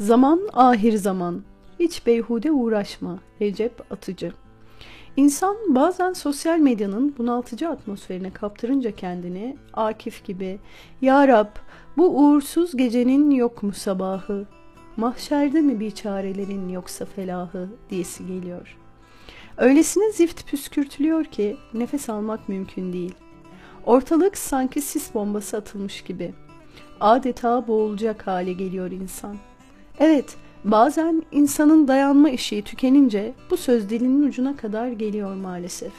Zaman ahir zaman. Hiç beyhude uğraşma. Recep Atıcı. İnsan bazen sosyal medyanın bunaltıcı atmosferine kaptırınca kendini Akif gibi Ya Rab bu uğursuz gecenin yok mu sabahı? Mahşerde mi bir çarelerin yoksa felahı diyesi geliyor. Öylesine zift püskürtülüyor ki nefes almak mümkün değil. Ortalık sanki sis bombası atılmış gibi. Adeta boğulacak hale geliyor insan. Evet, bazen insanın dayanma işi tükenince bu söz dilinin ucuna kadar geliyor maalesef.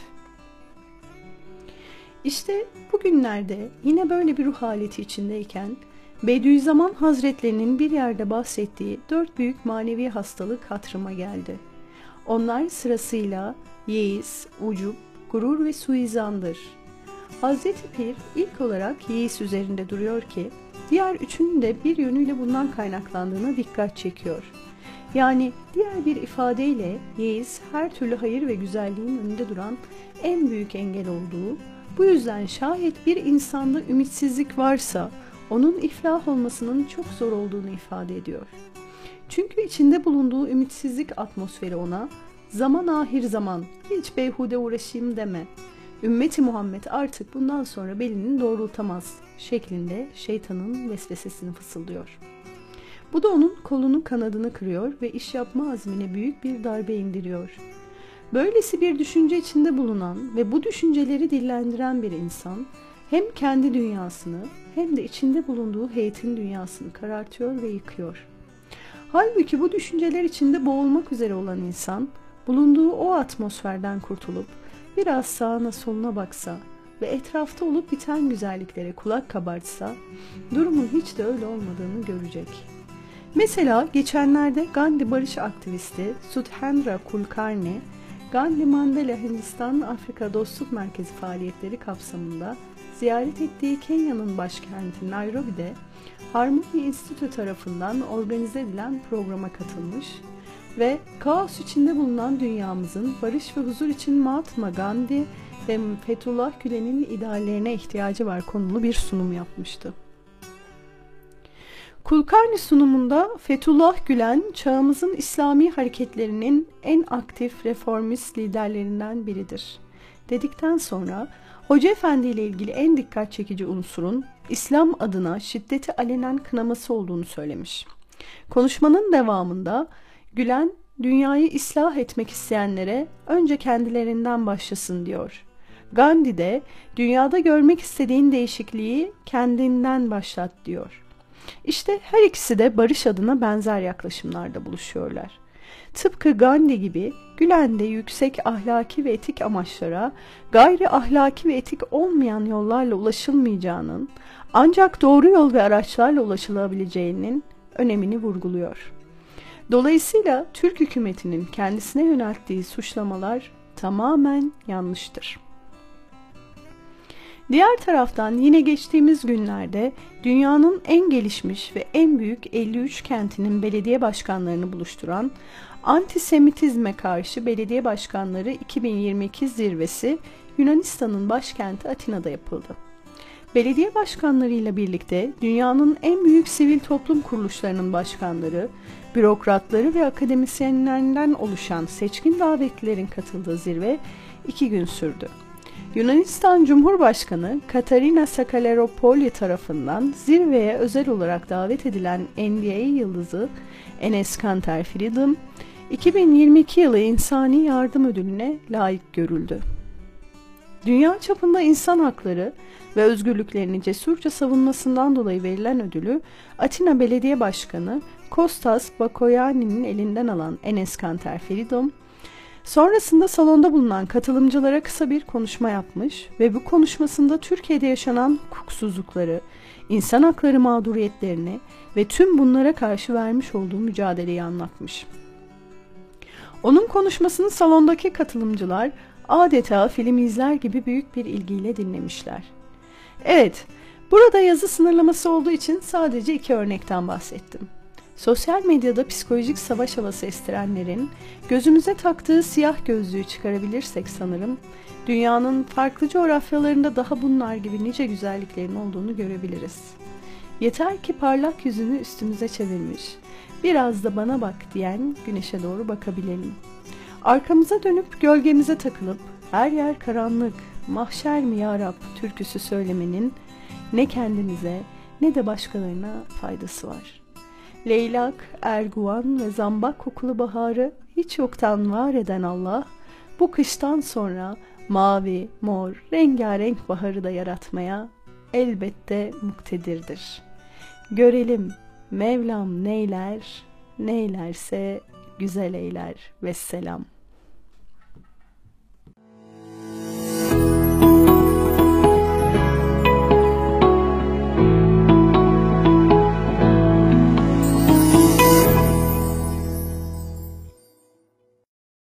İşte bugünlerde yine böyle bir ruh haleti içindeyken Bediüzzaman Hazretlerinin bir yerde bahsettiği dört büyük manevi hastalık hatırıma geldi. Onlar sırasıyla yeis, ucup, gurur ve suizandır. Hazreti Pir ilk olarak yeis üzerinde duruyor ki diğer üçünün de bir yönüyle bundan kaynaklandığına dikkat çekiyor. Yani diğer bir ifadeyle yeis her türlü hayır ve güzelliğin önünde duran en büyük engel olduğu, bu yüzden şayet bir insanda ümitsizlik varsa onun iflah olmasının çok zor olduğunu ifade ediyor. Çünkü içinde bulunduğu ümitsizlik atmosferi ona zaman ahir zaman hiç beyhude uğraşayım deme. Ümmeti Muhammed artık bundan sonra belini doğrultamaz şeklinde şeytanın vesvesesini fısıldıyor. Bu da onun kolunu kanadını kırıyor ve iş yapma azmine büyük bir darbe indiriyor. Böylesi bir düşünce içinde bulunan ve bu düşünceleri dillendiren bir insan hem kendi dünyasını hem de içinde bulunduğu heyetin dünyasını karartıyor ve yıkıyor. Halbuki bu düşünceler içinde boğulmak üzere olan insan bulunduğu o atmosferden kurtulup biraz sağına soluna baksa ve etrafta olup biten güzelliklere kulak kabartsa durumun hiç de öyle olmadığını görecek. Mesela geçenlerde Gandhi barış aktivisti Sudhendra Kulkarni, Gandhi Mandela Hindistan Afrika Dostluk Merkezi faaliyetleri kapsamında ziyaret ettiği Kenya'nın başkenti Nairobi'de Harmony Institute tarafından organize edilen programa katılmış ve kaos içinde bulunan dünyamızın barış ve huzur için Mahatma Gandhi ve Fethullah Gülen'in ideallerine ihtiyacı var konulu bir sunum yapmıştı. Kulkarni sunumunda Fethullah Gülen çağımızın İslami hareketlerinin en aktif reformist liderlerinden biridir. Dedikten sonra Hoca Efendi ile ilgili en dikkat çekici unsurun İslam adına şiddeti alenen kınaması olduğunu söylemiş. Konuşmanın devamında Gülen dünyayı ıslah etmek isteyenlere önce kendilerinden başlasın diyor. Gandhi de dünyada görmek istediğin değişikliği kendinden başlat diyor. İşte her ikisi de barış adına benzer yaklaşımlarda buluşuyorlar. Tıpkı Gandhi gibi Gülen de yüksek ahlaki ve etik amaçlara gayri ahlaki ve etik olmayan yollarla ulaşılmayacağının ancak doğru yol ve araçlarla ulaşılabileceğinin önemini vurguluyor. Dolayısıyla Türk hükümetinin kendisine yönelttiği suçlamalar tamamen yanlıştır. Diğer taraftan yine geçtiğimiz günlerde dünyanın en gelişmiş ve en büyük 53 kentinin belediye başkanlarını buluşturan Antisemitizme karşı belediye başkanları 2022 zirvesi Yunanistan'ın başkenti Atina'da yapıldı. Belediye başkanlarıyla birlikte dünyanın en büyük sivil toplum kuruluşlarının başkanları, bürokratları ve akademisyenlerinden oluşan seçkin davetlilerin katıldığı zirve iki gün sürdü. Yunanistan Cumhurbaşkanı Katarina Sakaleropoli tarafından zirveye özel olarak davet edilen NBA yıldızı Enes Kanter Freedom, 2022 yılı İnsani Yardım Ödülüne layık görüldü. Dünya çapında insan hakları ve özgürlüklerini cesurca savunmasından dolayı verilen ödülü Atina Belediye Başkanı Kostas Bakoyani'nin elinden alan Enes Kanter Feridom, sonrasında salonda bulunan katılımcılara kısa bir konuşma yapmış ve bu konuşmasında Türkiye'de yaşanan hukuksuzlukları, insan hakları mağduriyetlerini ve tüm bunlara karşı vermiş olduğu mücadeleyi anlatmış. Onun konuşmasını salondaki katılımcılar adeta film izler gibi büyük bir ilgiyle dinlemişler. Evet, burada yazı sınırlaması olduğu için sadece iki örnekten bahsettim. Sosyal medyada psikolojik savaş havası estirenlerin gözümüze taktığı siyah gözlüğü çıkarabilirsek sanırım dünyanın farklı coğrafyalarında daha bunlar gibi nice güzelliklerin olduğunu görebiliriz. Yeter ki parlak yüzünü üstümüze çevirmiş biraz da bana bak diyen güneşe doğru bakabilelim. Arkamıza dönüp gölgemize takılıp her yer karanlık, mahşer mi ya Rab türküsü söylemenin ne kendimize ne de başkalarına faydası var. Leylak, erguvan ve zambak kokulu baharı hiç yoktan var eden Allah, bu kıştan sonra mavi, mor, rengarenk baharı da yaratmaya elbette muktedirdir. Görelim Mevlam neyler, neylerse güzel eyler. Vesselam.